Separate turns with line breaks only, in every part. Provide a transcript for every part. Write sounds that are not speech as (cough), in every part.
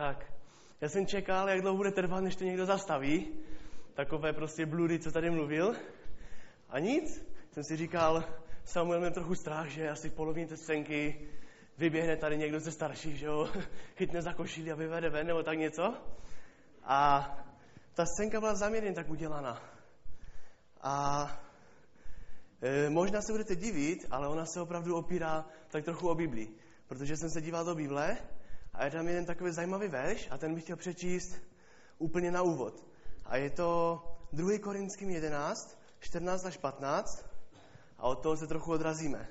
Tak, já jsem čekal, jak dlouho bude trvat, než to někdo zastaví. Takové prostě bludy, co tady mluvil. A nic. Jsem si říkal, Samuel měl trochu strach, že asi v polovině té scénky vyběhne tady někdo ze starších, že jo, (laughs) chytne za košili a vyvede ven, nebo tak něco. A ta scénka byla zaměrně tak udělaná. A e, možná se budete divit, ale ona se opravdu opírá tak trochu o Biblii. Protože jsem se díval do Bible a je tam jeden takový zajímavý verš a ten bych chtěl přečíst úplně na úvod. A je to 2. Korinským 11, 14 až 15 a od toho se trochu odrazíme.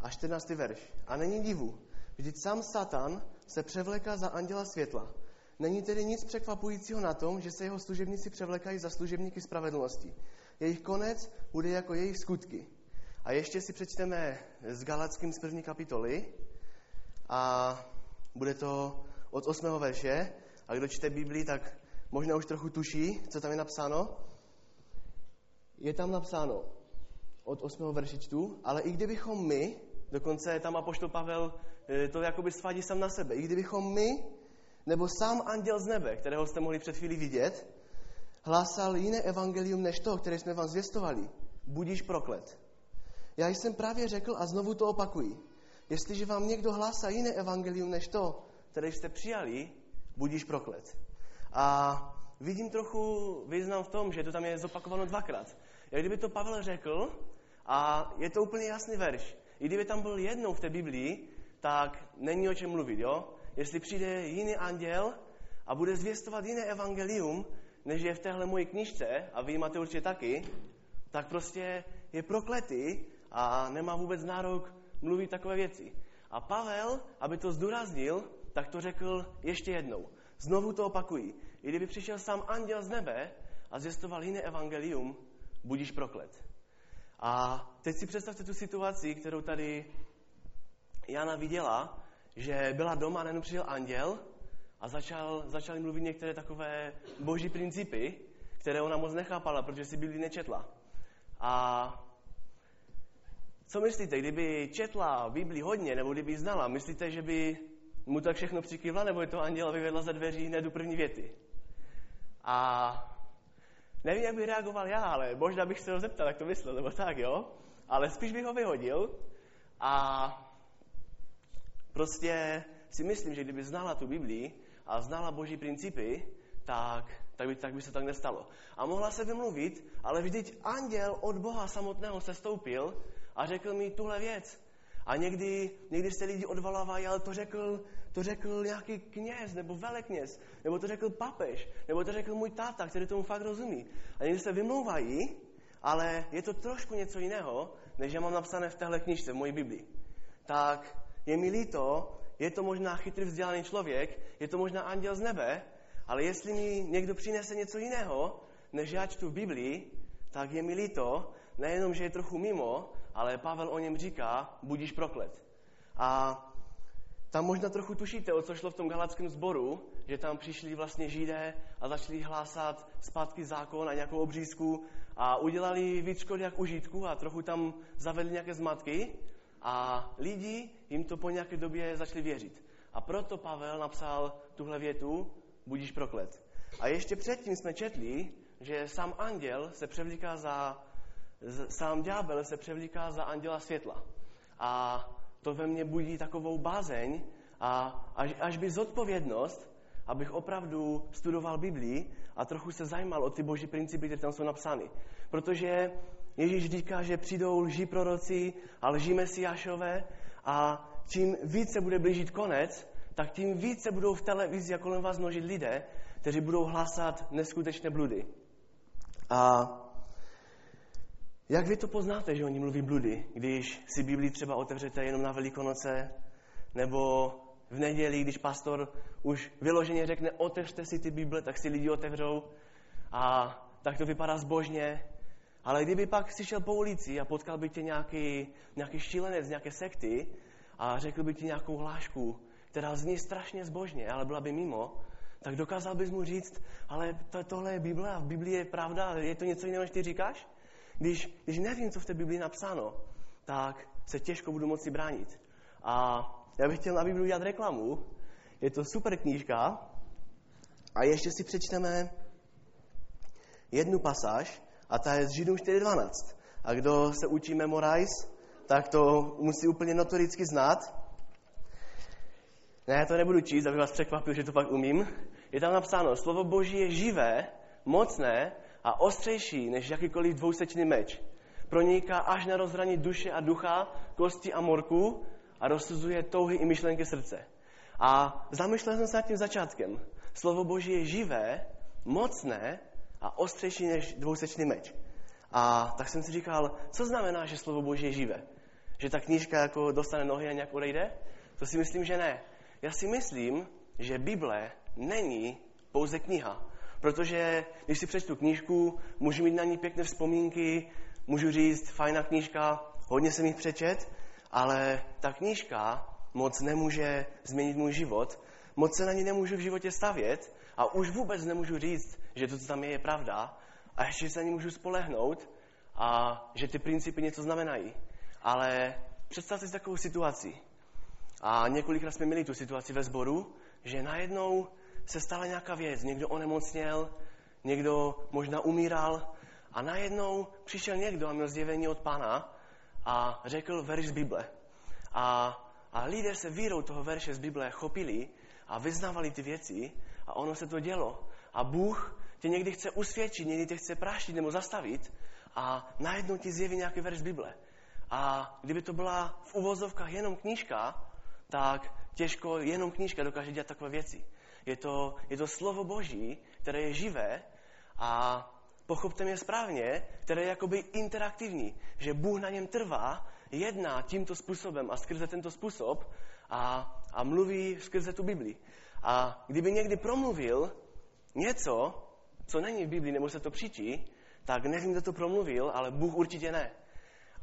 A 14. verš. A není divu, vždyť sám Satan se převleká za anděla světla. Není tedy nic překvapujícího na tom, že se jeho služebníci převlekají za služebníky spravedlnosti. Jejich konec bude jako jejich skutky. A ještě si přečteme s Galackým z první kapitoly a bude to od 8. verše. A kdo čte Biblii, tak možná už trochu tuší, co tam je napsáno. Je tam napsáno od 8. verše čtu, ale i kdybychom my, dokonce tam apoštol Pavel e, to jakoby svádí sám na sebe, i kdybychom my, nebo sám anděl z nebe, kterého jste mohli před chvíli vidět, hlásal jiné evangelium než to, které jsme vám zvěstovali, budíš proklet. Já jsem právě řekl a znovu to opakuji. Jestliže vám někdo hlásá jiné evangelium než to, které jste přijali, budíš proklet. A vidím trochu význam v tom, že to tam je zopakováno dvakrát. Jak kdyby to Pavel řekl, a je to úplně jasný verš. I kdyby tam byl jednou v té Biblii, tak není o čem mluvit, jo? Jestli přijde jiný anděl a bude zvěstovat jiné evangelium, než je v téhle mojí knižce, a vy máte určitě taky, tak prostě je prokletý a nemá vůbec nárok mluvit takové věci. A Pavel, aby to zdůraznil, tak to řekl ještě jednou. Znovu to opakují. I kdyby přišel sám anděl z nebe a zjistoval jiné evangelium, budíš proklet. A teď si představte tu situaci, kterou tady Jana viděla, že byla doma, najednou přišel anděl a začal, začal mluvit některé takové boží principy, které ona moc nechápala, protože si Bibli nečetla. A co myslíte, kdyby četla Bibli hodně, nebo kdyby znala, myslíte, že by mu tak všechno přikývla, nebo je to anděla vyvedla za dveří hned do první věty? A nevím, jak by reagoval já, ale možná bych se ho zeptal, jak to myslel, nebo tak, jo? Ale spíš bych ho vyhodil a prostě si myslím, že kdyby znala tu Biblii a znala boží principy, tak, tak, by, tak by se tak nestalo. A mohla se vymluvit, ale vždyť anděl od Boha samotného se stoupil a řekl mi tuhle věc. A někdy, někdy se lidi odvolávají, ale to řekl, to řekl nějaký kněz nebo velekněz, nebo to řekl papež, nebo to řekl můj táta, který tomu fakt rozumí. A někdy se vymlouvají, ale je to trošku něco jiného, než já mám napsané v téhle knižce, v mojí Biblii. Tak je mi líto, je to možná chytrý vzdělaný člověk, je to možná anděl z nebe, ale jestli mi někdo přinese něco jiného, než já čtu v Biblii, tak je mi líto, nejenom, že je trochu mimo, ale Pavel o něm říká, budíš proklet. A tam možná trochu tušíte, o co šlo v tom galackém sboru, že tam přišli vlastně židé a začali hlásat zpátky zákon a nějakou obřízku a udělali víc škody jak užitku a trochu tam zavedli nějaké zmatky a lidi jim to po nějaké době začali věřit. A proto Pavel napsal tuhle větu, budíš proklet. A ještě předtím jsme četli, že sám anděl se převlíká za, sám ďábel se převlíká za anděla světla. A to ve mně budí takovou bázeň a až, až by zodpovědnost, abych opravdu studoval Biblii a trochu se zajímal o ty boží principy, které tam jsou napsány. Protože Ježíš říká, že přijdou lží proroci a lží mesiášové a čím více bude blížit konec, tak tím více budou v televizi a kolem vás množit lidé, kteří budou hlásat neskutečné bludy. A jak vy to poznáte, že oni mluví bludy, když si Biblii třeba otevřete jenom na Velikonoce, nebo v neděli, když pastor už vyloženě řekne, otevřte si ty Bible, tak si lidi otevřou a tak to vypadá zbožně. Ale kdyby pak si šel po ulici a potkal by tě nějaký, nějaký šílenec, nějaké sekty a řekl by ti nějakou hlášku, která zní strašně zbožně, ale byla by mimo, tak dokázal bys mu říct, ale to, tohle je Bible a v Biblii je pravda, je to něco jiného, než ty říkáš? Když, když nevím, co v té Biblii napsáno, tak se těžko budu moci bránit. A já bych chtěl na Bibliu udělat reklamu. Je to super knížka. A ještě si přečteme jednu pasáž, a ta je z Židům 4.12. A kdo se učí Memorize, tak to musí úplně notoricky znát. Ne, já to nebudu číst, aby vás překvapil, že to pak umím. Je tam napsáno, slovo Boží je živé, mocné a ostřejší než jakýkoliv dvousečný meč. Proniká až na rozhraní duše a ducha, kosti a morku a rozsuzuje touhy i myšlenky srdce. A zamýšlel jsem se nad tím začátkem. Slovo Boží je živé, mocné a ostřejší než dvousečný meč. A tak jsem si říkal, co znamená, že slovo Boží je živé? Že ta knížka jako dostane nohy a nějak odejde? To si myslím, že ne. Já si myslím, že Bible není pouze kniha. Protože když si přečtu knížku, můžu mít na ní pěkné vzpomínky, můžu říct, fajná knížka, hodně jsem jich přečet, ale ta knížka moc nemůže změnit můj život, moc se na ní nemůžu v životě stavět a už vůbec nemůžu říct, že to, co tam je, je pravda a ještě se na ní můžu spolehnout a že ty principy něco znamenají. Ale představte si takovou situaci. A několikrát jsme měli tu situaci ve sboru, že najednou se stala nějaká věc. Někdo onemocněl, někdo možná umíral a najednou přišel někdo a měl zjevení od Pana a řekl verš z Bible. A, a lidé se vírou toho verše z Bible chopili a vyznávali ty věci a ono se to dělo. A Bůh tě někdy chce usvědčit, někdy tě chce práštit nebo zastavit a najednou ti zjeví nějaký verš Bible. A kdyby to byla v uvozovkách jenom knížka, tak těžko jenom knížka dokáže dělat takové věci. Je to, je to slovo Boží, které je živé a pochopte mě správně, které je jakoby interaktivní, že Bůh na něm trvá, jedná tímto způsobem a skrze tento způsob a, a mluví skrze tu Bibli. A kdyby někdy promluvil něco, co není v Biblii, nebo se to přítí, tak nevím, kdo to promluvil, ale Bůh určitě ne.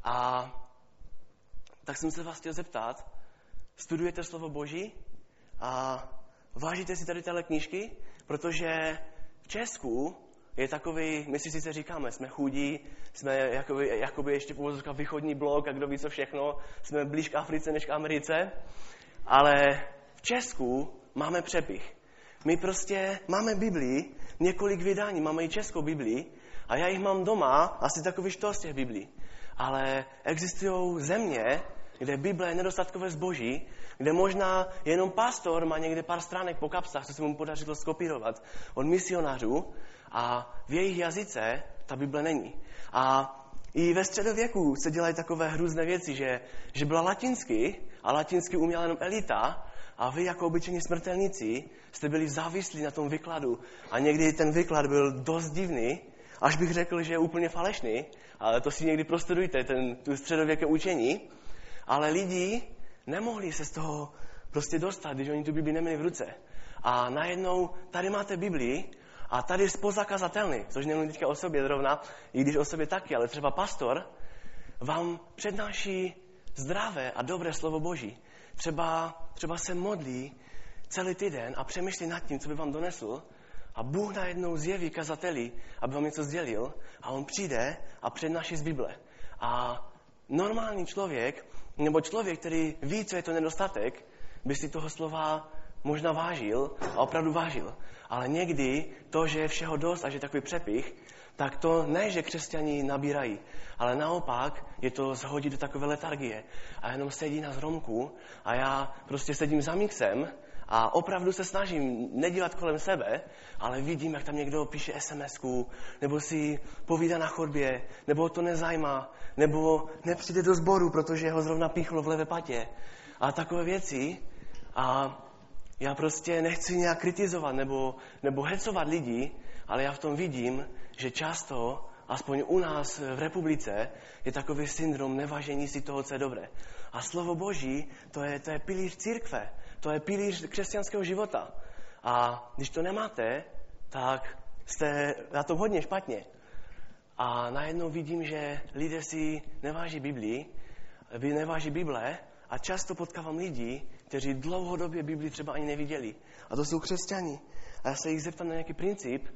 A tak jsem se vás chtěl zeptat, studujete slovo Boží a vážíte si tady tyhle knížky, protože v Česku je takový, my si sice říkáme, jsme chudí, jsme jakoby, jakoby ještě v východní blok a kdo ví co všechno, jsme blíž k Africe než k Americe, ale Česku máme přepich. My prostě máme Biblii, několik vydání, máme i českou Biblii a já jich mám doma asi takový štos těch Biblí. Ale existují země, kde Bible je nedostatkové zboží, kde možná jenom pastor má někde pár stránek po kapsách, co se mu podařilo skopírovat od misionářů a v jejich jazyce ta Bible není. A i ve středověku se dělají takové hrůzné věci, že, že byla latinsky a latinsky uměla jenom elita a vy jako obyčejní smrtelníci jste byli závislí na tom vykladu a někdy ten vyklad byl dost divný, až bych řekl, že je úplně falešný, ale to si někdy prostudujte, ten, tu středověké učení. Ale lidi nemohli se z toho prostě dostat, když oni tu Bibli neměli v ruce. A najednou tady máte Biblii a tady je spozakazatelný, což nemluvím teďka o sobě zrovna, i když o sobě taky, ale třeba pastor vám přednáší zdravé a dobré slovo Boží. Třeba, třeba se modlí celý týden a přemýšlí nad tím, co by vám donesl a Bůh najednou zjeví kazateli, aby vám něco sdělil a on přijde a přednáší z Bible. A normální člověk, nebo člověk, který ví, co je to nedostatek, by si toho slova možná vážil a opravdu vážil. Ale někdy to, že je všeho dost a že je takový přepich, tak to ne, že křesťani nabírají, ale naopak je to zhodit do takové letargie. A jenom sedí na zromku a já prostě sedím za mixem a opravdu se snažím nedívat kolem sebe, ale vidím, jak tam někdo píše sms nebo si povídá na chodbě, nebo to nezajímá, nebo nepřijde do sboru, protože ho zrovna píchlo v levé patě. A takové věci. A já prostě nechci nějak kritizovat nebo, nebo hecovat lidi, ale já v tom vidím, že často, aspoň u nás v republice, je takový syndrom nevažení si toho, co je dobré. A slovo Boží, to je, to je pilíř církve, to je pilíř křesťanského života. A když to nemáte, tak jste na tom hodně špatně. A najednou vidím, že lidé si neváží Biblii, neváží Bible a často potkávám lidi, kteří dlouhodobě Biblii třeba ani neviděli. A to jsou křesťani. a já se jich zeptám na nějaký princip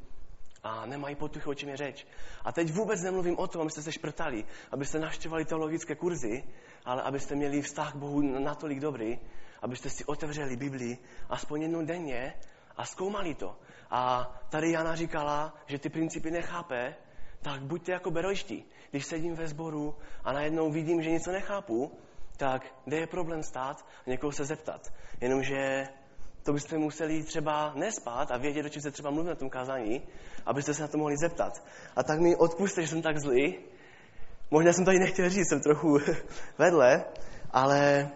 a nemají potuchy, o čem je řeč. A teď vůbec nemluvím o tom, abyste se šprtali, abyste navštěvovali teologické kurzy, ale abyste měli vztah k Bohu natolik dobrý, abyste si otevřeli Biblii aspoň jednou denně a zkoumali to. A tady Jana říkala, že ty principy nechápe, tak buďte jako berojští. Když sedím ve sboru a najednou vidím, že něco nechápu, tak kde je problém stát a někoho se zeptat. Jenomže to byste museli třeba nespát a vědět, o čem se třeba mluví na tom kázání, abyste se na to mohli zeptat. A tak mi odpuste, že jsem tak zlý. Možná jsem tady nechtěl říct, jsem trochu (laughs) vedle, ale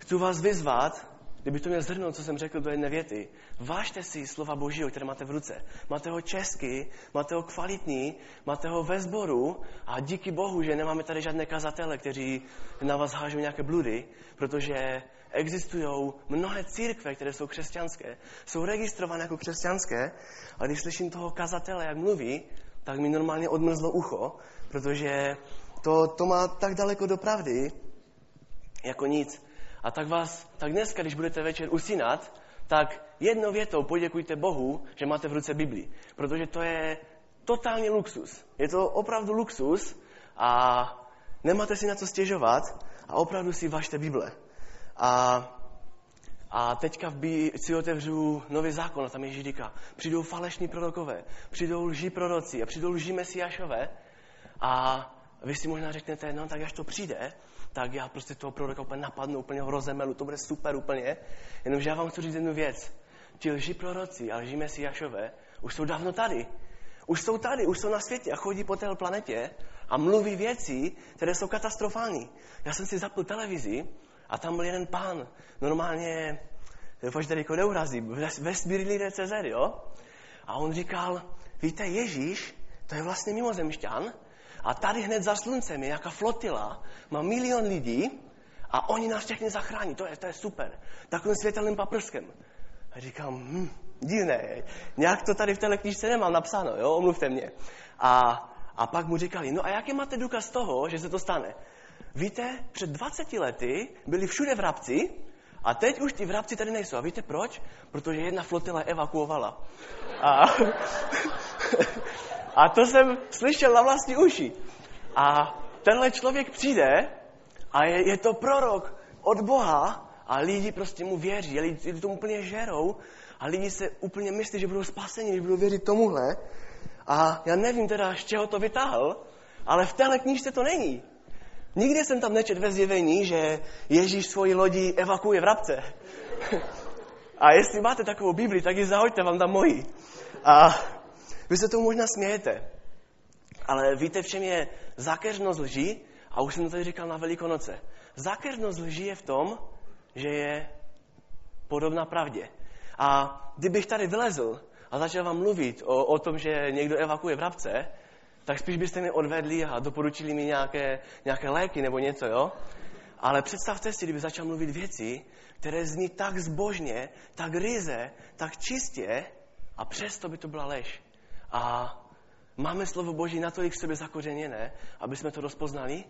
chci vás vyzvat, Kdyby to měl zhrnout, co jsem řekl do jedné věty, vážte si slova Božího, které máte v ruce. Máte ho česky, máte ho kvalitní, máte ho ve sboru a díky Bohu, že nemáme tady žádné kazatele, kteří na vás hážou nějaké bludy, protože existují mnohé církve, které jsou křesťanské, jsou registrované jako křesťanské, a když slyším toho kazatele, jak mluví, tak mi normálně odmrzlo ucho, protože to, to má tak daleko do pravdy, jako nic. A tak vás, tak dneska, když budete večer usínat, tak jednou větou poděkujte Bohu, že máte v ruce Biblii. Protože to je totální luxus. Je to opravdu luxus a nemáte si na co stěžovat a opravdu si vašte Bible. A, a teďka v bí, si otevřu nový zákon a tam Ježíš říká, přijdou falešní prorokové, přijdou lží proroci a přijdou lží mesiášové a vy si možná řeknete, no tak až to přijde, tak já prostě toho proroka úplně napadnu, úplně ho rozemelu, to bude super úplně. Jenomže já vám chci říct jednu věc. Ti lži proroci a lži mesiašové už jsou dávno tady. Už jsou tady, už jsou na světě a chodí po té planetě a mluví věci, které jsou katastrofální. Já jsem si zapl televizi a tam byl jeden pán, normálně, pojď tady jako neurazí, ve CZ, jo? A on říkal, víte, Ježíš, to je vlastně mimozemšťan, a tady hned za sluncem je nějaká flotila, má milion lidí a oni nás všechny zachrání. To je, to je super. Takovým světelným paprskem. A říkám, hm, divné, nějak to tady v té knižce nemám napsáno, jo, omluvte mě. A, a pak mu říkali, no a jaký máte důkaz toho, že se to stane? Víte, před 20 lety byli všude vrabci a teď už ty vrabci tady nejsou. A víte proč? Protože jedna flotila evakuovala. A, A to jsem slyšel na vlastní uši. A tenhle člověk přijde a je, je to prorok od Boha a lidi prostě mu věří, lidi tomu úplně žerou a lidi se úplně myslí, že budou spaseni, že budou věřit tomuhle. A já nevím teda, z čeho to vytáhl, ale v téhle knížce to není. Nikdy jsem tam nečet ve zjevení, že Ježíš svoji lodi evakuje v rabce. (laughs) A jestli máte takovou Bibli, tak ji zahoďte, vám tam moji. A vy se tomu možná smějete, ale víte, v čem je zákeřnost lží? A už jsem to tady říkal na Velikonoce. Zákeřnost lží je v tom, že je podobná pravdě. A kdybych tady vylezl a začal vám mluvit o, o tom, že někdo evakuje vrabce, tak spíš byste mi odvedli a doporučili mi nějaké, nějaké léky nebo něco, jo? Ale představte si, kdyby začal mluvit věci, které zní tak zbožně, tak ryze, tak čistě, a přesto by to byla lež. A máme slovo Boží natolik v sobě zakořeněné, aby jsme to rozpoznali.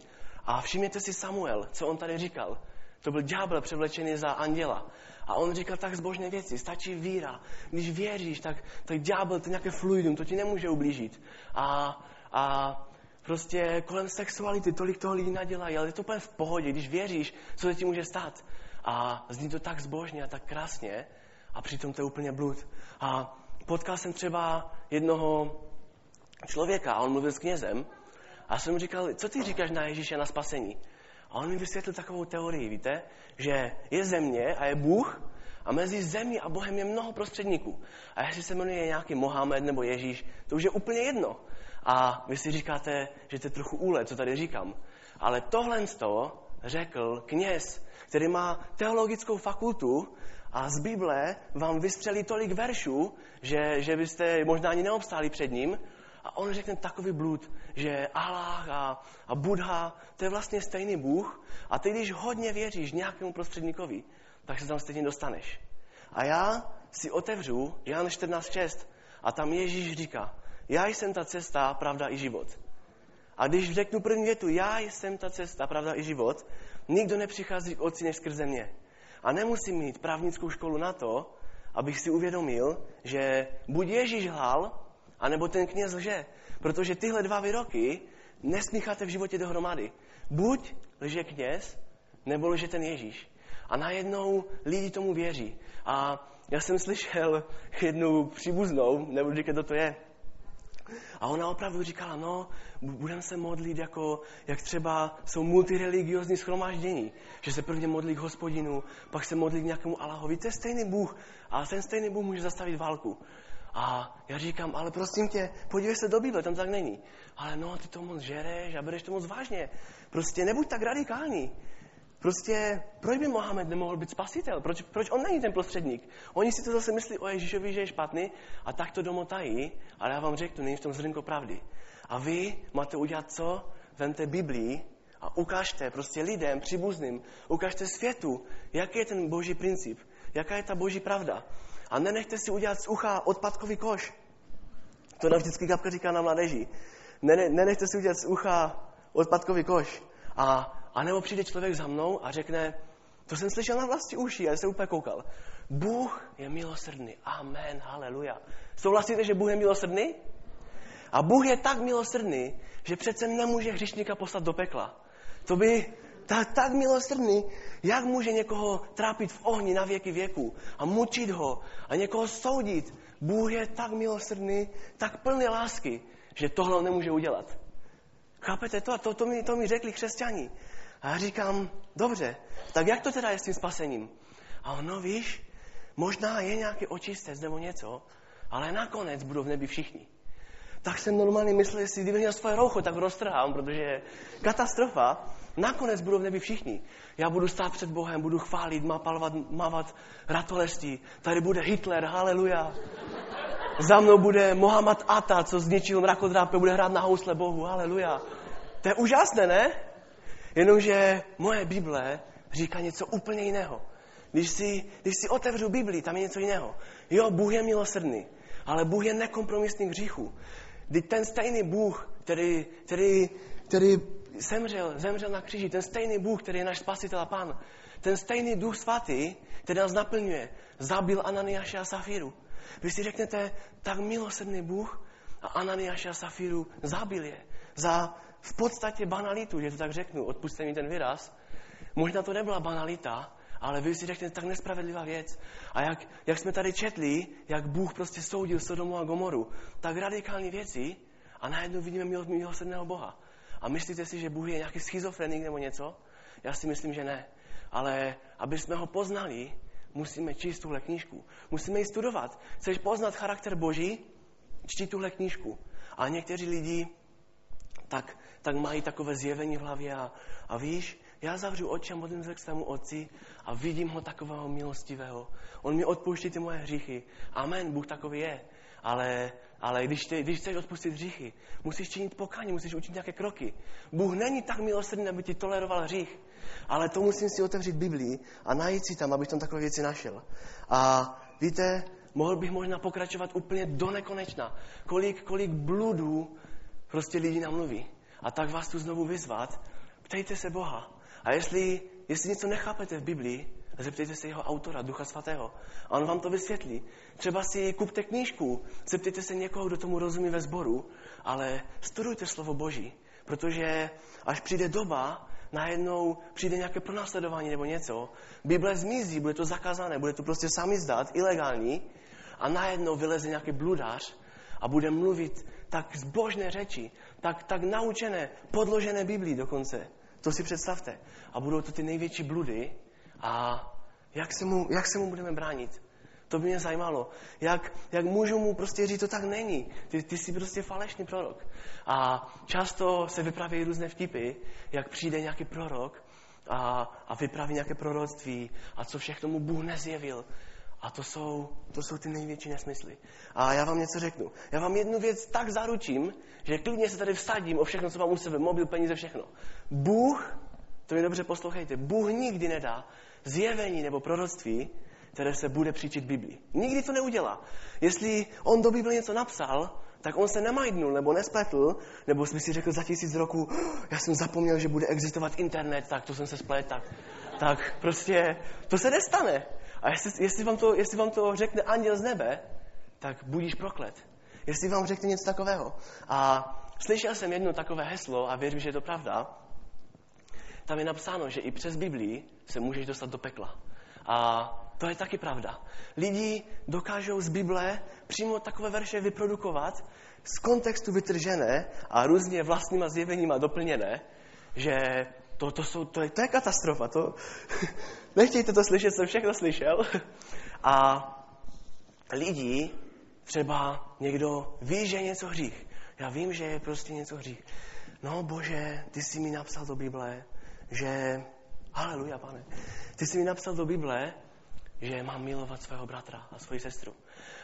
A všimněte si Samuel, co on tady říkal. To byl ďábel převlečený za anděla. A on říkal tak zbožné věci, stačí víra. Když věříš, tak, tak ďábel, to nějaké fluidum, to ti nemůže ublížit. A, a prostě kolem sexuality tolik toho lidí nadělají, ale je to úplně v pohodě, když věříš, co se ti může stát. A zní to tak zbožně a tak krásně a přitom to je úplně blud. A potkal jsem třeba jednoho člověka a on mluvil s knězem a jsem mu říkal, co ty říkáš na Ježíše na spasení? A on mi vysvětlil takovou teorii, víte, že je země a je Bůh a mezi zemí a Bohem je mnoho prostředníků. A jestli se jmenuje nějaký Mohamed nebo Ježíš, to už je úplně jedno. A vy si říkáte, že to je trochu úle, co tady říkám. Ale tohle z toho řekl kněz, který má teologickou fakultu a z Bible vám vystřelí tolik veršů, že, že byste možná ani neobstáli před ním. A on řekne takový blud, že Allah a, a Buddha, to je vlastně stejný Bůh. A ty, když hodně věříš nějakému prostředníkovi, tak se tam stejně dostaneš. A já si otevřu Jan 14.6 a tam Ježíš říká, já jsem ta cesta, pravda i život. A když řeknu první větu, já jsem ta cesta, pravda i život, nikdo nepřichází k otci než skrze mě. A nemusím mít právnickou školu na to, abych si uvědomil, že buď Ježíš lhal, anebo ten kněz lže. Protože tyhle dva výroky nesmícháte v životě dohromady. Buď lže kněz, nebo lže ten Ježíš. A najednou lidi tomu věří. A já jsem slyšel (laughs) jednu příbuznou, nebudu říkat, kdo to je, a ona opravdu říkala, no, budeme se modlit, jako, jak třeba jsou multireligiozní schromáždění, že se prvně modlí k hospodinu, pak se modlí k nějakému Allahovi. To je stejný Bůh, a ten stejný Bůh může zastavit válku. A já říkám, ale prosím tě, podívej se do Bible, tam tak není. Ale no, ty to moc žereš a bereš to moc vážně. Prostě nebuď tak radikální. Prostě, proč by Mohamed nemohl být spasitel? Proč, proč on není ten prostředník? Oni si to zase myslí o Ježíšovi, že je špatný a tak to domotají, ale já vám řeknu, není v tom zrnko pravdy. A vy máte udělat co? Vemte Biblii a ukážte prostě lidem, příbuzným, ukážte světu, jaký je ten boží princip, jaká je ta boží pravda. A nenechte si udělat z ucha odpadkový koš. To nám vždycky kapka říká na mladeži. Nenechte si udělat z ucha odpadkový koš. A a nebo přijde člověk za mnou a řekne, to jsem slyšel na vlastní uši, já jsem úplně koukal. Bůh je milosrdný. Amen, haleluja. Souhlasíte, že Bůh je milosrdný? A Bůh je tak milosrdný, že přece nemůže hřišníka poslat do pekla. To by tak, tak milosrdný, jak může někoho trápit v ohni na věky věku a mučit ho a někoho soudit. Bůh je tak milosrdný, tak plný lásky, že tohle nemůže udělat. Chápete to? A to, to, mi, to mi řekli křesťani. A já říkám, dobře, tak jak to teda je s tím spasením? A ono, víš, možná je nějaký očistec nebo něco, ale nakonec budou v nebi všichni. Tak jsem normálně myslel, jestli kdyby měl svoje roucho, tak roztrhám, protože katastrofa. Nakonec budou v nebi všichni. Já budu stát před Bohem, budu chválit, mapalovat, mávat ratolestí. Tady bude Hitler, haleluja. Za mnou bude Mohamed Ata, co zničil mrakodrápe, bude hrát na housle Bohu, haleluja. To je úžasné, ne? Jenomže moje Bible říká něco úplně jiného. Když si, když si otevřu Bibli, tam je něco jiného. Jo, Bůh je milosrdný, ale Bůh je nekompromisný k hříchu. Kdy ten stejný Bůh, který, který, který zemřel, zemřel na kříži, ten stejný Bůh, který je náš spasitel a pán, ten stejný Duch svatý, který nás naplňuje, zabil Ananiáše a Safíru. Vy si řeknete, tak milosrdný Bůh a Ananiáše a Safíru zabil je za, v podstatě banalitu, že to tak řeknu, odpuste mi ten výraz. Možná to nebyla banalita, ale vy si řeknete, tak nespravedlivá věc. A jak, jak jsme tady četli, jak Bůh prostě soudil Sodomu a Gomoru, tak radikální věci a najednou vidíme milosrdného Boha. A myslíte si, že Bůh je nějaký schizofrenik nebo něco? Já si myslím, že ne. Ale aby jsme ho poznali, musíme číst tuhle knížku. Musíme ji studovat. Chceš poznat charakter Boží? Čti tuhle knížku. A někteří lidi tak, tak mají takové zjevení v hlavě a, a víš, já zavřu oči a modlím se k svému otci a vidím ho takového milostivého. On mi odpouští ty moje hříchy. Amen, Bůh takový je. Ale, ale když, ty, když chceš odpustit hříchy, musíš činit pokání, musíš učit nějaké kroky. Bůh není tak milosrdný, aby ti toleroval hřích. Ale to musím si otevřít Biblii a najít si tam, abych tam takové věci našel. A víte, mohl bych možná pokračovat úplně do nekonečna. Kolik, kolik bludů prostě lidi namluví. A tak vás tu znovu vyzvat, ptejte se Boha. A jestli, jestli něco nechápete v Biblii, zeptejte se jeho autora, Ducha Svatého. A on vám to vysvětlí. Třeba si kupte knížku, zeptejte se někoho, kdo tomu rozumí ve sboru, ale studujte slovo Boží. Protože až přijde doba, najednou přijde nějaké pronásledování nebo něco, Bible zmizí, bude to zakázané, bude to prostě sami zdát, ilegální, a najednou vyleze nějaký bludář a bude mluvit tak zbožné řeči, tak, tak naučené, podložené Biblii dokonce. To si představte. A budou to ty největší bludy a jak se mu, jak se mu budeme bránit? To by mě zajímalo. Jak, jak můžu mu prostě říct, to tak není. Ty, ty jsi prostě falešný prorok. A často se vyprávějí různé vtipy, jak přijde nějaký prorok a, a vypráví nějaké proroctví a co všechno mu Bůh nezjevil. A to jsou, to jsou ty největší nesmysly. A já vám něco řeknu. Já vám jednu věc tak zaručím, že klidně se tady vsadím o všechno, co mám u sebe, mobil, peníze, všechno. Bůh, to mi dobře poslouchejte, Bůh nikdy nedá zjevení nebo proroctví, které se bude příčit Biblii. Nikdy to neudělá. Jestli on do Bible něco napsal, tak on se nemajdnul nebo nespletl, nebo jsme si řekl za tisíc roků, já jsem zapomněl, že bude existovat internet, tak to jsem se splet, tak, tak prostě to se nestane. A jestli, jestli, vám to, jestli vám to řekne anděl z nebe, tak budíš proklet. Jestli vám řekne něco takového. A slyšel jsem jedno takové heslo a věřím, že je to pravda. Tam je napsáno, že i přes Biblii se můžeš dostat do pekla. A to je taky pravda. Lidi dokážou z Bible přímo takové verše vyprodukovat, z kontextu vytržené a různě vlastníma zjeveníma doplněné, že to, to, jsou, to, je, to je katastrofa. To, nechtějte to slyšet, jsem všechno slyšel. (laughs) A lidi, třeba někdo ví, že je něco hřích. Já vím, že je prostě něco hřích. No bože, ty jsi mi napsal do Bible, že... Haleluja, pane. Ty jsi mi napsal do Bible, že mám milovat svého bratra a svoji sestru.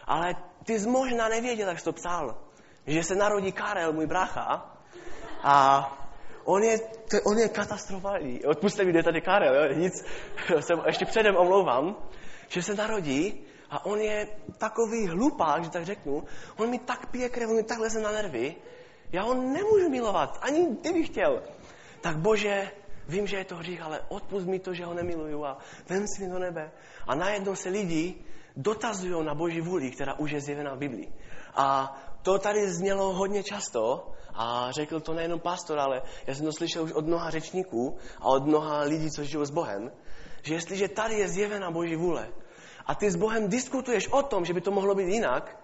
Ale ty jsi možná nevěděl, jak jsi to psal. Že se narodí Karel, můj brácha, a on je, to, on je katastrofální. Odpuste mi, kde tady Karel, jo? nic, (laughs) jsem ještě předem omlouvám, že se narodí a on je takový hlupák, že tak řeknu, on mi tak pije krev, on mi tak leze na nervy, já ho nemůžu milovat, ani kdybych chtěl. Tak bože, vím, že je to hřích, ale odpust mi to, že ho nemiluju a vem si mi do nebe. A najednou se lidi dotazují na Boží vůli, která už je zjevená v Biblii. A to tady znělo hodně často a řekl to nejenom pastor, ale já jsem to slyšel už od mnoha řečníků a od mnoha lidí, co žijou s Bohem, že jestliže tady je zjevena Boží vůle a ty s Bohem diskutuješ o tom, že by to mohlo být jinak,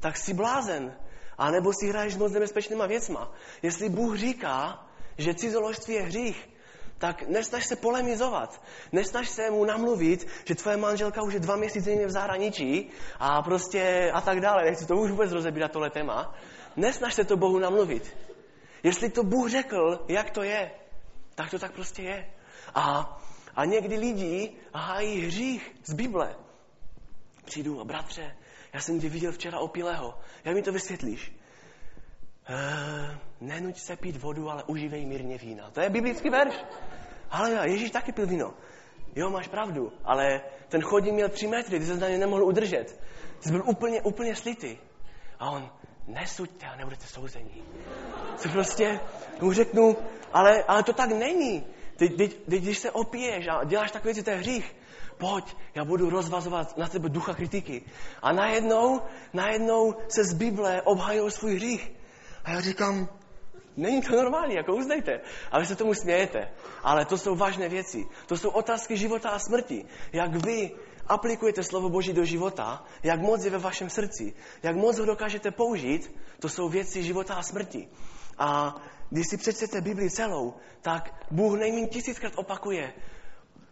tak jsi blázen. A nebo si hraješ s moc nebezpečnýma věcma. Jestli Bůh říká, že cizoložství je hřích, tak nesnaž se polemizovat. Nesnaž se mu namluvit, že tvoje manželka už je dva měsíce v zahraničí a prostě a tak dále. Nechci to už vůbec rozebírat tohle téma. Nesnaž se to Bohu namluvit. Jestli to Bůh řekl, jak to je, tak to tak prostě je. A, a někdy lidi hájí hřích z Bible. Přijdu a bratře, já jsem tě viděl včera opilého. Jak mi to vysvětlíš? E, nenuď se pít vodu, ale užívej mírně vína. To je biblický verš. Ale Ježíš taky pil víno. Jo, máš pravdu, ale ten chodník měl tři metry, ty se na nemohl udržet. Ty jsi byl úplně, úplně slitý. A on, nesuďte a nebudete souzení. Co prostě mu řeknu, ale, ale to tak není. Teď, teď, teď, když se opiješ a děláš takové věci, to je hřích. Pojď, já budu rozvazovat na tebe ducha kritiky. A najednou, najednou se z Bible obhajují svůj hřích. A já říkám, Není to normální, jako uznejte. A vy se tomu smějete. Ale to jsou vážné věci. To jsou otázky života a smrti. Jak vy aplikujete slovo Boží do života, jak moc je ve vašem srdci, jak moc ho dokážete použít, to jsou věci života a smrti. A když si přečtete Bibli celou, tak Bůh nejméně tisíckrát opakuje,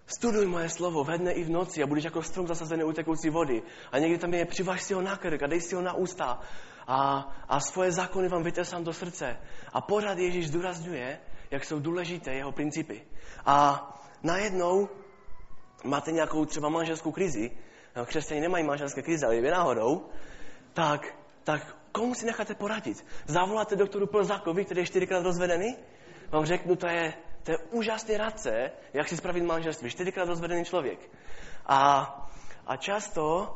Studuj moje slovo ve dne i v noci a budeš jako strom zasazený u tekoucí vody. A někdy tam je, přivaž si ho na krk a dej si ho na ústa a, a svoje zákony vám vytesám do srdce. A pořád Ježíš zdůrazňuje, jak jsou důležité jeho principy. A najednou máte nějakou třeba manželskou krizi, no, křesťané nemají manželské krize, ale je náhodou, tak, tak komu si necháte poradit? Zavoláte doktoru Plzákovi, který je čtyřikrát rozvedený? Vám řeknu, to je, to je úžasný radce, jak si spravit manželství. Čtyřikrát rozvedený člověk. A, a často,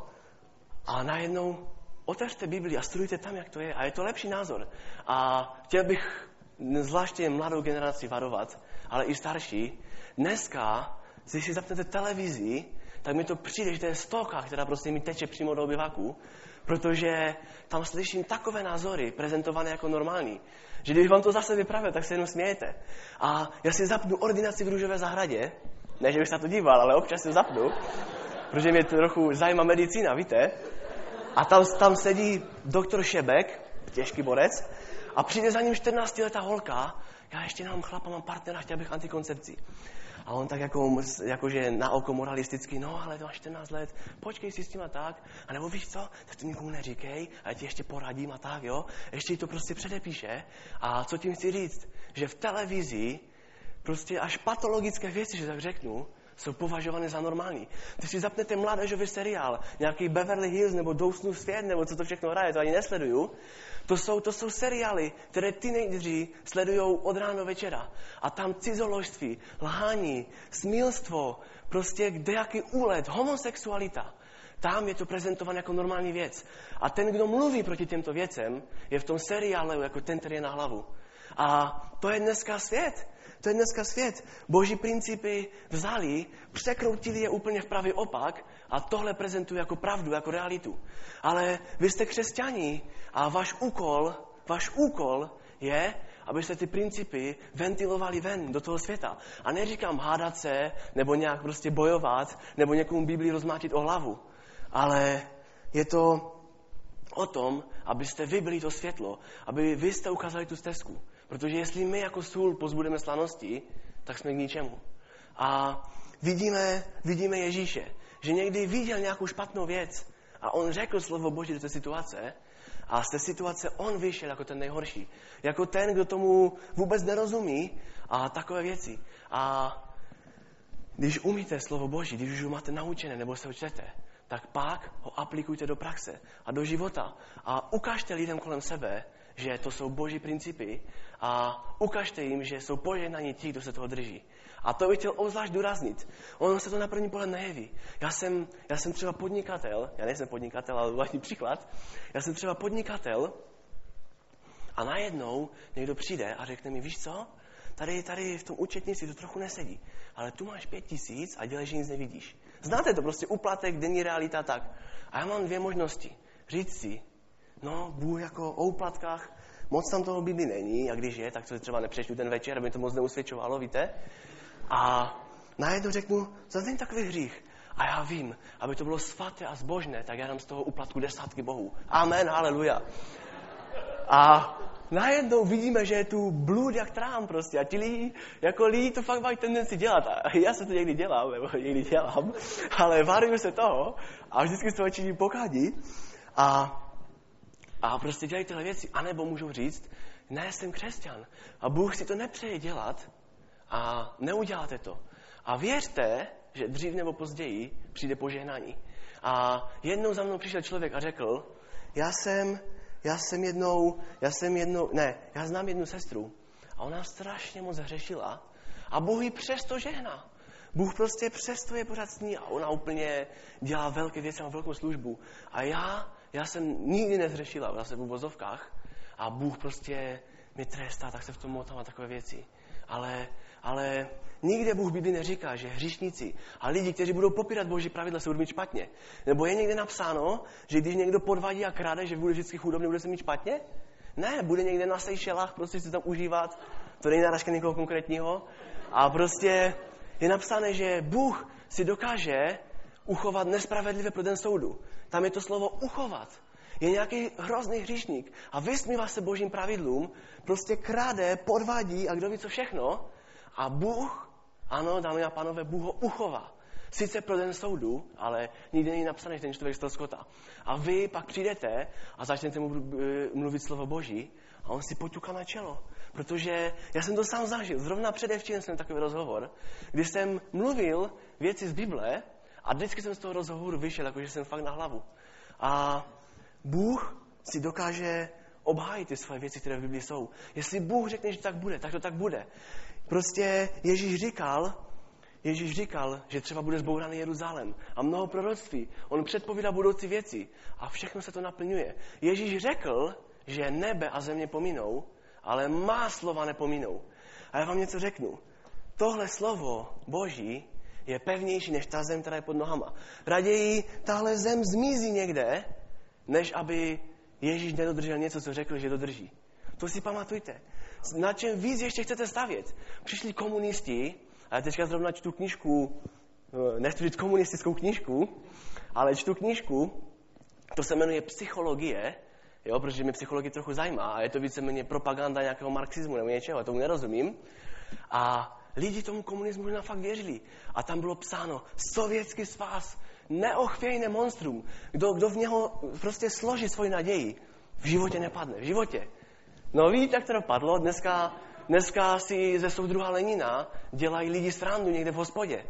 a najednou otevřte Bibli a studujte tam, jak to je. A je to lepší názor. A chtěl bych zvláště mladou generaci varovat, ale i starší. Dneska, když si zapnete televizi, tak mi to přijde, že to je stoka, která prostě mi teče přímo do obyvaku, protože tam slyším takové názory prezentované jako normální, že když vám to zase vypravil, tak se jenom smějete. A já si zapnu ordinaci v Růžové zahradě, ne, že bych se to díval, ale občas si zapnu, protože mě trochu zajímá medicína, víte? A tam, tam sedí doktor Šebek, těžký borec, a přijde za ním 14-letá holka, já ještě nemám chlapa, mám partnera, chtěl bych antikoncepci. A on tak jako, jakože na oko moralisticky, no ale to máš 14 let, počkej si s tím a tak. A nebo víš co, tak to nikomu neříkej, a já ti ještě poradím a tak, jo. Ještě to prostě předepíše. A co tím chci říct? Že v televizi prostě až patologické věci, že tak řeknu, jsou považovány za normální. Když si zapnete mládežový seriál, nějaký Beverly Hills nebo Dousnu svět, nebo co to všechno hraje, to ani nesleduju, to jsou, to jsou seriály, které teenageři sledují od ráno večera. A tam cizoložství, lhání, smilstvo, prostě kdejaký úlet, homosexualita. Tam je to prezentované jako normální věc. A ten, kdo mluví proti těmto věcem, je v tom seriálu jako ten, který je na hlavu. A to je dneska svět. To je dneska svět. Boží principy vzali, překroutili je úplně v pravý opak a tohle prezentují jako pravdu, jako realitu. Ale vy jste křesťani a váš úkol, váš úkol je, abyste ty principy ventilovali ven do toho světa. A neříkám hádat se, nebo nějak prostě bojovat, nebo někomu Biblii rozmátit o hlavu. Ale je to o tom, abyste vy byli to světlo, aby vy jste ukázali tu stezku. Protože jestli my jako sůl pozbudeme slanosti, tak jsme k ničemu. A vidíme, vidíme Ježíše, že někdy viděl nějakou špatnou věc a on řekl slovo Boží do té situace a z té situace on vyšel jako ten nejhorší. Jako ten, kdo tomu vůbec nerozumí a takové věci. A když umíte slovo Boží, když už ho máte naučené nebo se ho čtete, tak pak ho aplikujte do praxe a do života. A ukážte lidem kolem sebe, že to jsou boží principy a ukažte jim, že jsou požehnaní ti, kdo se toho drží. A to bych chtěl obzvlášť důraznit. Ono se to na první pohled nejeví. Já jsem, já jsem třeba podnikatel, já nejsem podnikatel, ale vlastně příklad. Já jsem třeba podnikatel a najednou někdo přijde a řekne mi, víš co, tady, tady v tom účetnictví to trochu nesedí, ale tu máš pět tisíc a dělej, že nic nevidíš. Znáte to prostě, uplatek, denní realita, tak. A já mám dvě možnosti. Říct si, no, Bůh jako o úplatkách, moc tam toho Bibli není, a když je, tak to třeba nepřečtu ten večer, aby to moc neusvědčovalo, víte? A najednou řeknu, co není takový hřích? A já vím, aby to bylo svaté a zbožné, tak já dám z toho uplatku desátky Bohu. Amen, haleluja. A najednou vidíme, že je tu blud jak trám prostě. A ti lidi, jako lidi to fakt mají tendenci dělat. A já se to někdy dělám, nebo někdy dělám, ale varuju se toho a vždycky z toho činí pokladí. A, a prostě dělají tyhle věci. A nebo můžu říct, ne, jsem křesťan. A Bůh si to nepřeje dělat a neuděláte to. A věřte, že dřív nebo později přijde požehnání. A jednou za mnou přišel člověk a řekl, já jsem já jsem jednou, já jsem jednou, ne, já znám jednu sestru a ona strašně moc hřešila a Bůh ji přesto žehná. Bůh prostě přesto je pořád s ní a ona úplně dělá velké věci, má velkou službu. A já, já jsem nikdy nezřešila, zase v uvozovkách a Bůh prostě mě trestá, tak se v tom motám a takové věci. Ale, ale Nikde Bůh Bibli neříká, že hříšníci a lidi, kteří budou popírat Boží pravidla, se budou mít špatně. Nebo je někde napsáno, že když někdo podvadí a kráde, že bude vždycky chudobný, bude se mít špatně? Ne, bude někde na Seychelách, prostě si tam užívat, to není narážka někoho konkrétního. A prostě je napsané, že Bůh si dokáže uchovat nespravedlivé pro den soudu. Tam je to slovo uchovat. Je nějaký hrozný hříšník a vysmívá se božím pravidlům, prostě kráde, podvádí a kdo ví co všechno. A Bůh ano, dámy a pánové, Bůh ho uchová. Sice pro den soudu, ale nikdy není napsané, že ten člověk skota. A vy pak přijdete a začnete mu eh, mluvit slovo Boží a on si poťuká na čelo. Protože já jsem to sám zažil. Zrovna předevčím jsem takový rozhovor, kdy jsem mluvil věci z Bible a vždycky jsem z toho rozhovoru vyšel, jakože jsem fakt na hlavu. A Bůh si dokáže obhájit ty svoje věci, které v Biblii jsou. Jestli Bůh řekne, že tak bude, tak to tak bude. Prostě Ježíš říkal, Ježíš říkal, že třeba bude zbouraný Jeruzalém a mnoho proroctví. On předpovídá budoucí věci a všechno se to naplňuje. Ježíš řekl, že nebe a země pominou, ale má slova nepominou. A já vám něco řeknu. Tohle slovo Boží je pevnější než ta zem, která je pod nohama. Raději tahle zem zmizí někde, než aby Ježíš nedodržel něco, co řekl, že dodrží. To si pamatujte na čem víc ještě chcete stavět. Přišli komunisti, a já teďka zrovna čtu knížku, eh, nechci říct komunistickou knížku, ale čtu knížku, to se jmenuje Psychologie, jo, protože mě psychologie trochu zajímá a je to víceméně propaganda nějakého marxismu nebo něčeho, tomu nerozumím. A lidi tomu komunismu na fakt věřili. A tam bylo psáno, sovětský svaz, neochvějné monstrum. Kdo, kdo v něho prostě složí svoji naději, v životě nepadne, v životě. No víte, jak to dopadlo? Dneska, dneska si ze soudruha Lenina dělají lidi srandu někde v hospodě.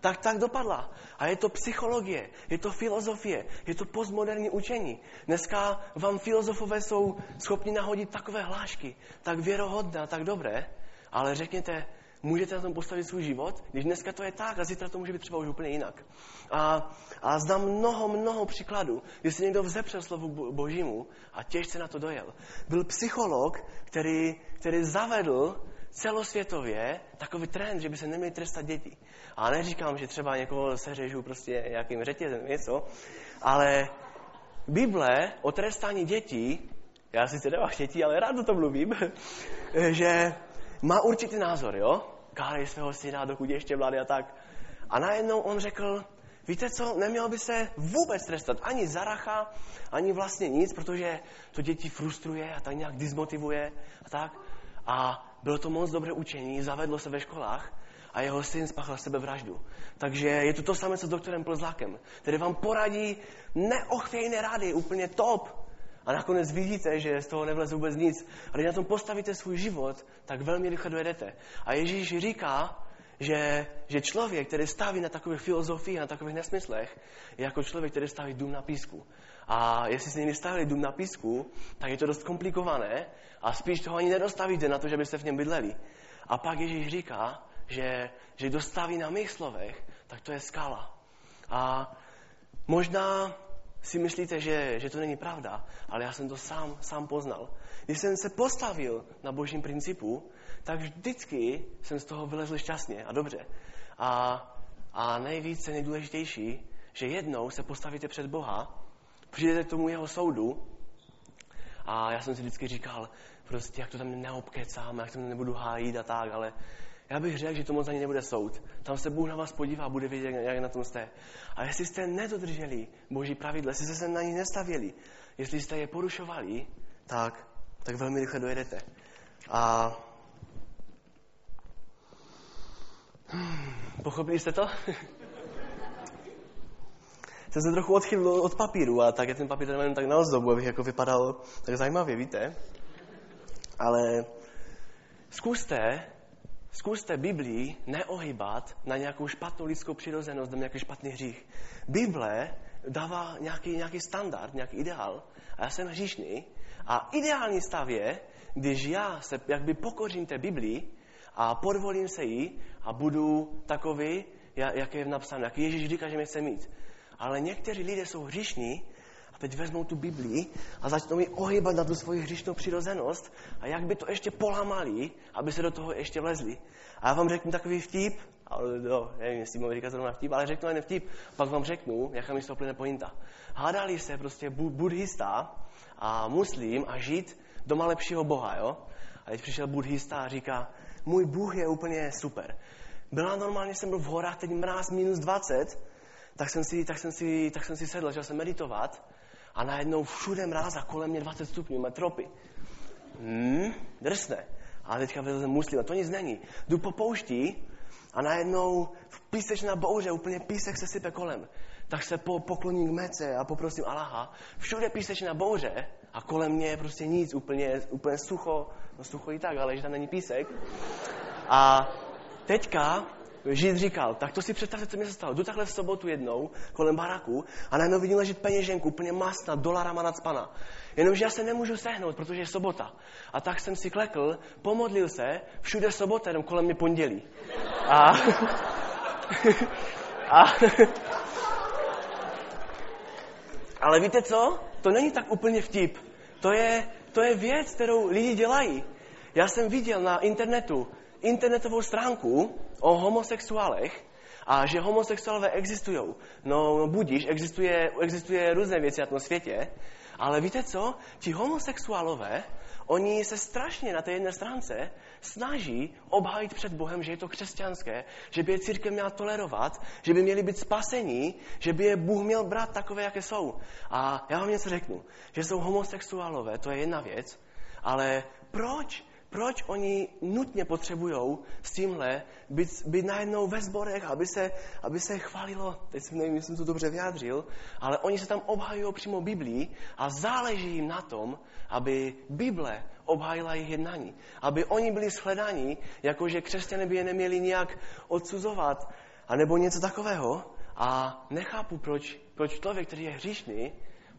Tak tak dopadla. A je to psychologie, je to filozofie, je to postmoderní učení. Dneska vám filozofové jsou schopni nahodit takové hlášky, tak věrohodné tak dobré, ale řekněte, Můžete na tom postavit svůj život, když dneska to je tak a zítra to může být třeba už úplně jinak. A, a znám mnoho, mnoho příkladů, kdy se někdo vzepřel slovu božímu a těžce na to dojel. Byl psycholog, který, který zavedl celosvětově takový trend, že by se neměli trestat děti. A neříkám, že třeba někoho seřežu prostě nějakým řetězem, něco, ale Bible o trestání dětí, já si nemám (laughs) dětí, ale rád o tom mluvím, (laughs) že má určitý názor, jo? Kálej svého syna, dokud je ještě mladý a tak. A najednou on řekl, víte co, neměl by se vůbec trestat ani Zaracha, ani vlastně nic, protože to děti frustruje a tak nějak dismotivuje a tak. A bylo to moc dobré učení, zavedlo se ve školách a jeho syn spáchal sebevraždu. Takže je to to samé, co s doktorem Plzlákem, který vám poradí neochvějné rady, úplně top. A nakonec vidíte, že z toho nevleze vůbec nic. Ale když na tom postavíte svůj život, tak velmi rychle dojedete. A Ježíš říká, že, že člověk, který staví na takových filozofiích, na takových nesmyslech, je jako člověk, který staví dům na písku. A jestli si někdy stavili dům na písku, tak je to dost komplikované a spíš toho ani nedostavíte na to, že byste v něm bydleli. A pak Ježíš říká, že, že dostaví na mých slovech, tak to je skala. A možná si myslíte, že, že to není pravda, ale já jsem to sám, sám poznal. Když jsem se postavil na božím principu, tak vždycky jsem z toho vylezl šťastně a dobře. A, a nejvíce nejdůležitější, že jednou se postavíte před Boha, přijdete k tomu jeho soudu a já jsem si vždycky říkal, prostě jak to tam neobkecám, jak to nebudu hájit a tak, ale já bych řekl, že to moc ani nebude soud. Tam se Bůh na vás podívá a bude vědět, jak na tom jste. A jestli jste nedodrželi Boží pravidla, jestli jste se na ní nestavěli, jestli jste je porušovali, tak, tak velmi rychle dojedete. A Pochopili jste to? (laughs) jsem se trochu odchylil od papíru a tak je ten papír jenom tak na ozdobu, abych jako vypadal tak zajímavě, víte? Ale zkuste Zkuste Biblii neohybat na nějakou špatnou lidskou přirozenost, na nějaký špatný hřích. Bible dává nějaký, nějaký standard, nějaký ideál a já jsem hříšný a ideální stav je, když já se jakby pokořím té Biblii a podvolím se jí a budu takový, jak je napsáno, jak Ježíš říká, že mě chce mít. Ale někteří lidé jsou hříšní teď vezmou tu Biblii a začnou mi ohýbat na tu svoji hřišnou přirozenost a jak by to ještě polamali, aby se do toho ještě vlezli. A já vám řeknu takový vtip, ale no, nevím, jestli mám říkat zrovna vtip, ale řeknu jen vtip, pak vám řeknu, jaká mi z toho plyne pointa. Hádali se prostě buddhista a muslim a žít doma lepšího boha, jo? A teď přišel buddhista a říká, můj Bůh je úplně super. Byla normálně, jsem byl v horách, teď mráz minus 20, tak jsem si, tak jsem si, tak jsem si sedl, začal jsem meditovat a najednou všude mráz a kolem mě 20 stupňů, metropy. Hmm, drsné. A teďka vylezem muslim a to nic není. Jdu po poušti a najednou v písečná bouře, úplně písek se sype kolem. Tak se po, pokloním k mece a poprosím Allaha. Všude písečná bouře a kolem mě je prostě nic, úplně, úplně sucho. No sucho i tak, ale že tam není písek. A teďka Žid říkal, tak to si představte, co mi se stalo. Jdu takhle v sobotu jednou kolem baraku a najednou vidím ležet peněženku, úplně masna, dolarama nadspana. Jenomže já se nemůžu sehnout, protože je sobota. A tak jsem si klekl, pomodlil se, všude sobota, jenom kolem mě pondělí. A, (laughs) a, (laughs) ale víte co? To není tak úplně vtip. To je, to je věc, kterou lidi dělají. Já jsem viděl na internetu internetovou stránku o homosexuálech a že homosexuálové existují. No, no budíš, existuje, existuje různé věci na tom světě, ale víte co? Ti homosexuálové, oni se strašně na té jedné stránce snaží obhájit před Bohem, že je to křesťanské, že by je církev měla tolerovat, že by měli být spasení, že by je Bůh měl brát takové, jaké jsou. A já vám něco řeknu, že jsou homosexuálové, to je jedna věc, ale proč proč oni nutně potřebují s tímhle být, být najednou ve sborech, aby se, aby se chválilo, teď si nevím, jestli jsem to dobře vyjádřil, ale oni se tam obhajují přímo Biblii a záleží jim na tom, aby Bible obhájila jejich jednání. Aby oni byli shledáni, jakože křesťané by je neměli nějak odsuzovat, anebo něco takového. A nechápu, proč, proč člověk, který je hříšný,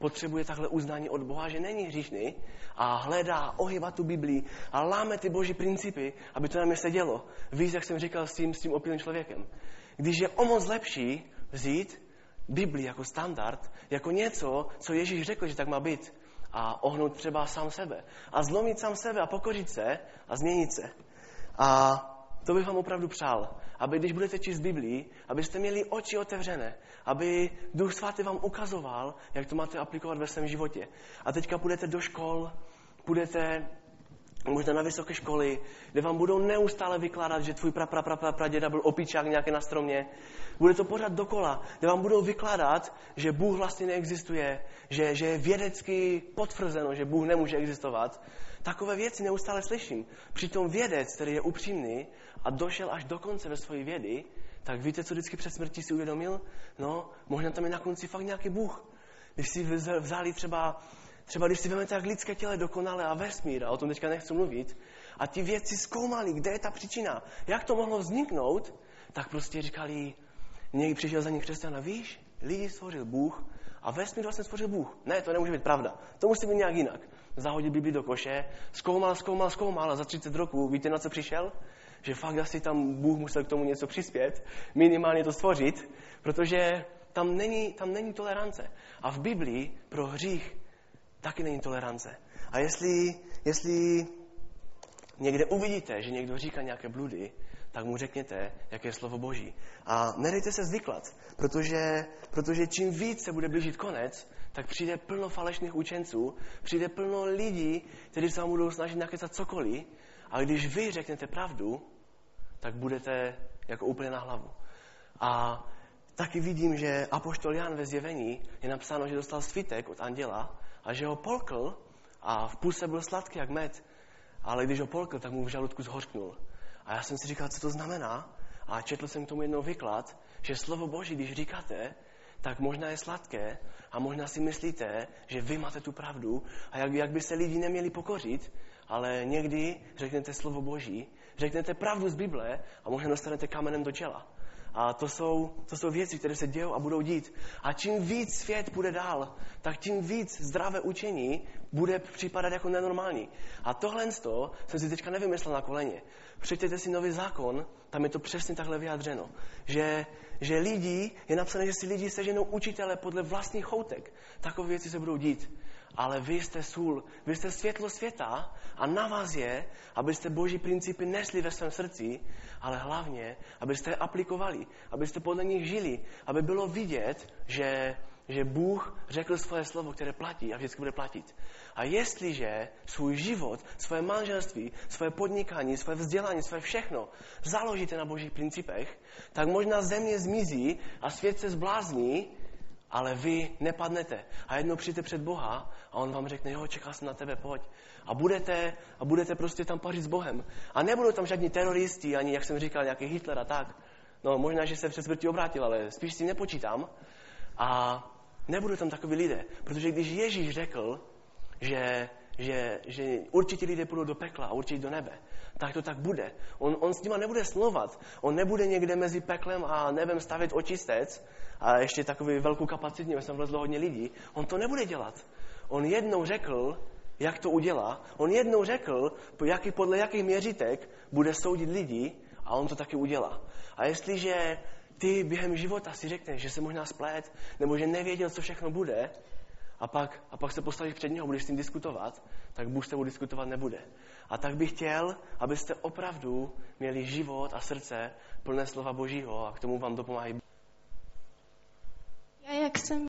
potřebuje takhle uznání od Boha, že není hříšný a hledá, ohýbá tu Biblii a láme ty boží principy, aby to na mě sedělo. Víš, jak jsem říkal s tím, s tím opilým člověkem. Když je o moc lepší vzít Biblii jako standard, jako něco, co Ježíš řekl, že tak má být a ohnout třeba sám sebe. A zlomit sám sebe a pokořit se a změnit se. A to bych vám opravdu přál, aby když budete číst Biblii, abyste měli oči otevřené, aby Duch Svatý vám ukazoval, jak to máte aplikovat ve svém životě. A teďka půjdete do škol, půjdete možná na vysoké školy, kde vám budou neustále vykládat, že tvůj pra, pra, pra, pra, praděda byl opičák nějaké na stromě. Bude to pořád dokola, kde vám budou vykládat, že Bůh vlastně neexistuje, že, že je vědecky potvrzeno, že Bůh nemůže existovat. Takové věci neustále slyším. Přitom vědec, který je upřímný a došel až do konce ve své vědy, tak víte, co vždycky před smrtí si uvědomil? No, možná tam je na konci fakt nějaký Bůh. Když si vzali třeba Třeba když si vezmete jak lidské tělo dokonale a vesmír, a o tom teďka nechci mluvit, a ti vědci zkoumali, kde je ta příčina, jak to mohlo vzniknout, tak prostě říkali, někdy přišel za nich křesťan a víš, lidi stvořil Bůh a vesmír vlastně stvořil Bůh. Ne, to nemůže být pravda. To musí být nějak jinak. Zahodil Bibli do koše, zkoumal, zkoumal, zkoumal a za 30 roků, víte na co přišel? Že fakt asi tam Bůh musel k tomu něco přispět, minimálně to stvořit, protože tam není, tam není tolerance. A v Biblii pro hřích taky není tolerance. A jestli, jestli někde uvidíte, že někdo říká nějaké bludy, tak mu řekněte, jaké je slovo Boží. A nedejte se zvyklat, protože, protože čím víc se bude blížit konec, tak přijde plno falešných učenců, přijde plno lidí, kteří se vám budou snažit nakecat cokoliv, a když vy řeknete pravdu, tak budete jako úplně na hlavu. A taky vidím, že Apoštol Jan ve zjevení je napsáno, že dostal svitek od anděla a že ho polkl a v puse byl sladký jak med, ale když ho polkl, tak mu v žaludku zhořknul. A já jsem si říkal, co to znamená. A četl jsem k tomu jednou vyklad, že slovo Boží, když říkáte, tak možná je sladké a možná si myslíte, že vy máte tu pravdu a jak, jak by se lidi neměli pokořit, ale někdy řeknete slovo Boží, řeknete pravdu z Bible a možná dostanete kamenem do čela. A to jsou, to jsou věci, které se dějou a budou dít. A čím víc svět bude dál, tak tím víc zdravé učení bude připadat jako nenormální. A tohle jsem si teďka nevymyslel na koleně. Přečtěte si nový zákon, tam je to přesně takhle vyjádřeno. Že, že lidi, je napsané, že si lidi seženou učitele podle vlastních choutek. Takové věci se budou dít ale vy jste sůl, vy jste světlo světa a na vás je, abyste boží principy nesli ve svém srdci, ale hlavně, abyste je aplikovali, abyste podle nich žili, aby bylo vidět, že, že Bůh řekl svoje slovo, které platí a vždycky bude platit. A jestliže svůj život, svoje manželství, svoje podnikání, svoje vzdělání, svoje všechno založíte na božích principech, tak možná země zmizí a svět se zblázní, ale vy nepadnete. A jednou přijďte před Boha a on vám řekne, jo, čeká jsem na tebe, pojď. A budete, a budete prostě tam pařit s Bohem. A nebudou tam žádní teroristi, ani, jak jsem říkal, nějaký Hitler a tak. No, možná, že se před smrti obrátil, ale spíš s tím nepočítám. A nebudou tam takový lidé. Protože když Ježíš řekl, že, že, že určitě lidé půjdou do pekla a určitě do nebe, tak to tak bude. On, on s nima nebude slovat. On nebude někde mezi peklem a nebem stavit očistec a ještě takový velkou kapacitní, jsem vlezlo hodně lidí. On to nebude dělat. On jednou řekl, jak to udělá. On jednou řekl, jaký, podle jakých měřitek bude soudit lidi a on to taky udělá. A jestliže ty během života si řekneš, že se možná splet, nebo že nevěděl, co všechno bude, a pak, a pak se postavíš před něho, budeš s tím diskutovat, tak Bůh s tebou diskutovat nebude. A tak bych chtěl, abyste opravdu měli život a srdce plné slova Božího a k tomu vám dopomáhají.
Já jak jsem